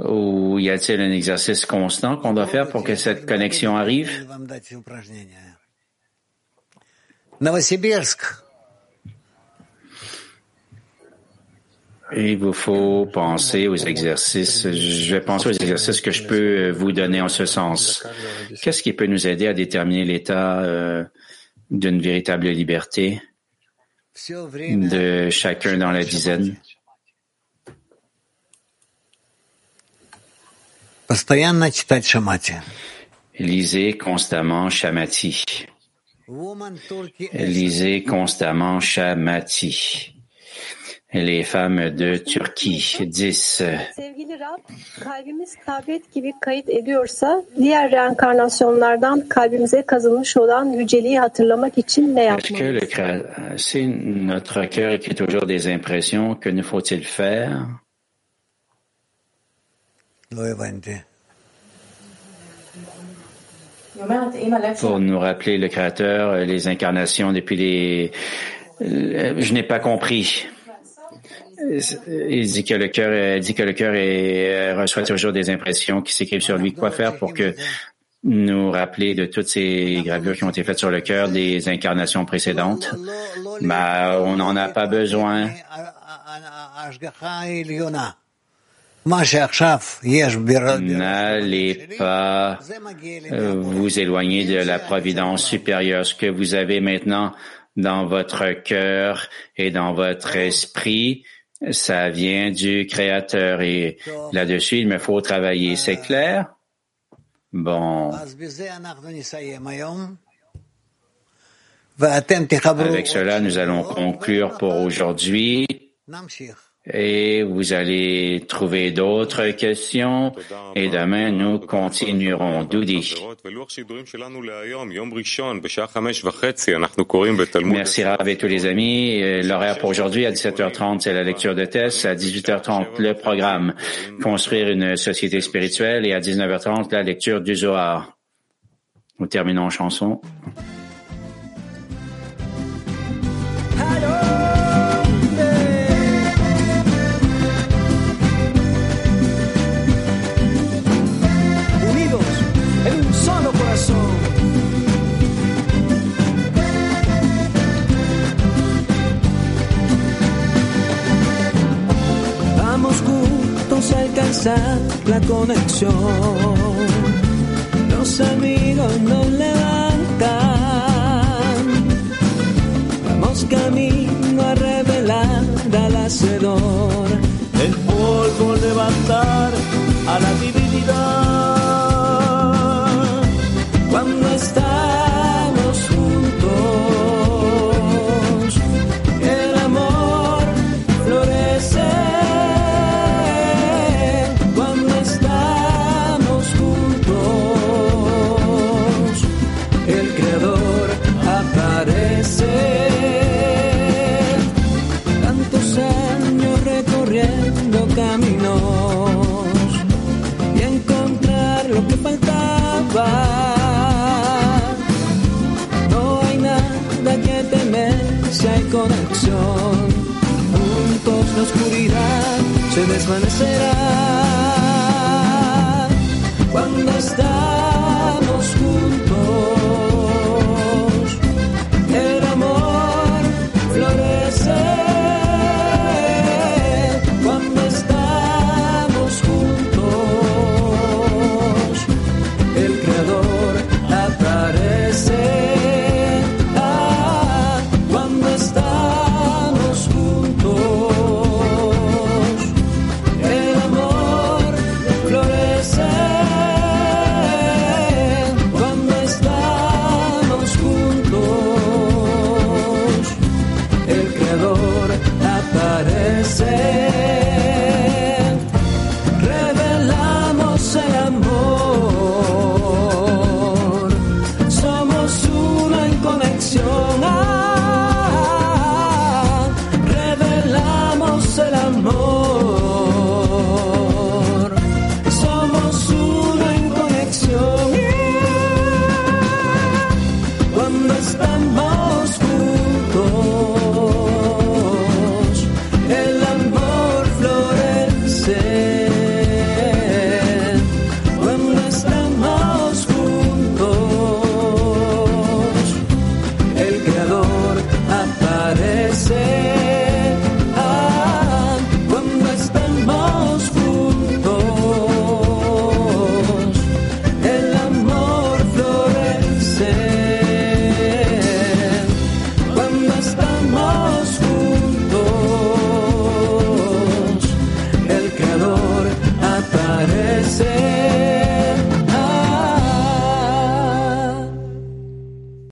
Ou y a-t-il un exercice constant qu'on doit faire pour que cette connexion arrive?
Вам дать упражнение. Новосибирск.
Il vous faut penser aux exercices. Je vais penser aux exercices que je peux euh, vous donner en ce sens. Qu'est-ce qui peut nous aider à déterminer l'état euh, d'une véritable liberté de chacun dans la dizaine? Lisez constamment Shamati. Lisez constamment Shamati les femmes de Turquie. 10. Si notre cœur écrit toujours des impressions, que ne faut-il faire? Pour nous rappeler le Créateur, les incarnations depuis les... Euh, je n'ai pas compris. Euh, il dit que le cœur dit que le cœur euh, reçoit toujours des impressions qui s'écrivent sur lui. Quoi faire pour que nous rappeler de toutes ces gravures qui ont été faites sur le cœur des incarnations précédentes bah, on n'en a pas besoin. N'allez pas euh, vous éloigner de la providence supérieure. Ce que vous avez maintenant dans votre cœur et dans votre esprit, ça vient du Créateur et là-dessus, il me faut travailler. C'est clair? Bon. Avec cela, nous allons conclure pour aujourd'hui et vous allez trouver d'autres questions et demain nous continuerons. Doudi. Merci Rav et tous les amis. L'horaire pour aujourd'hui à 17h30 c'est la lecture de tests, à 18h30 le programme Construire une société spirituelle et à 19h30 la lecture du Zohar. Nous terminons en chanson.
La conexión. Los amigos nos levantan. Vamos camino a revelar al hacedor. El polvo levantar a la divinidad. Si hay conexión. Juntos la oscuridad se desvanecerá.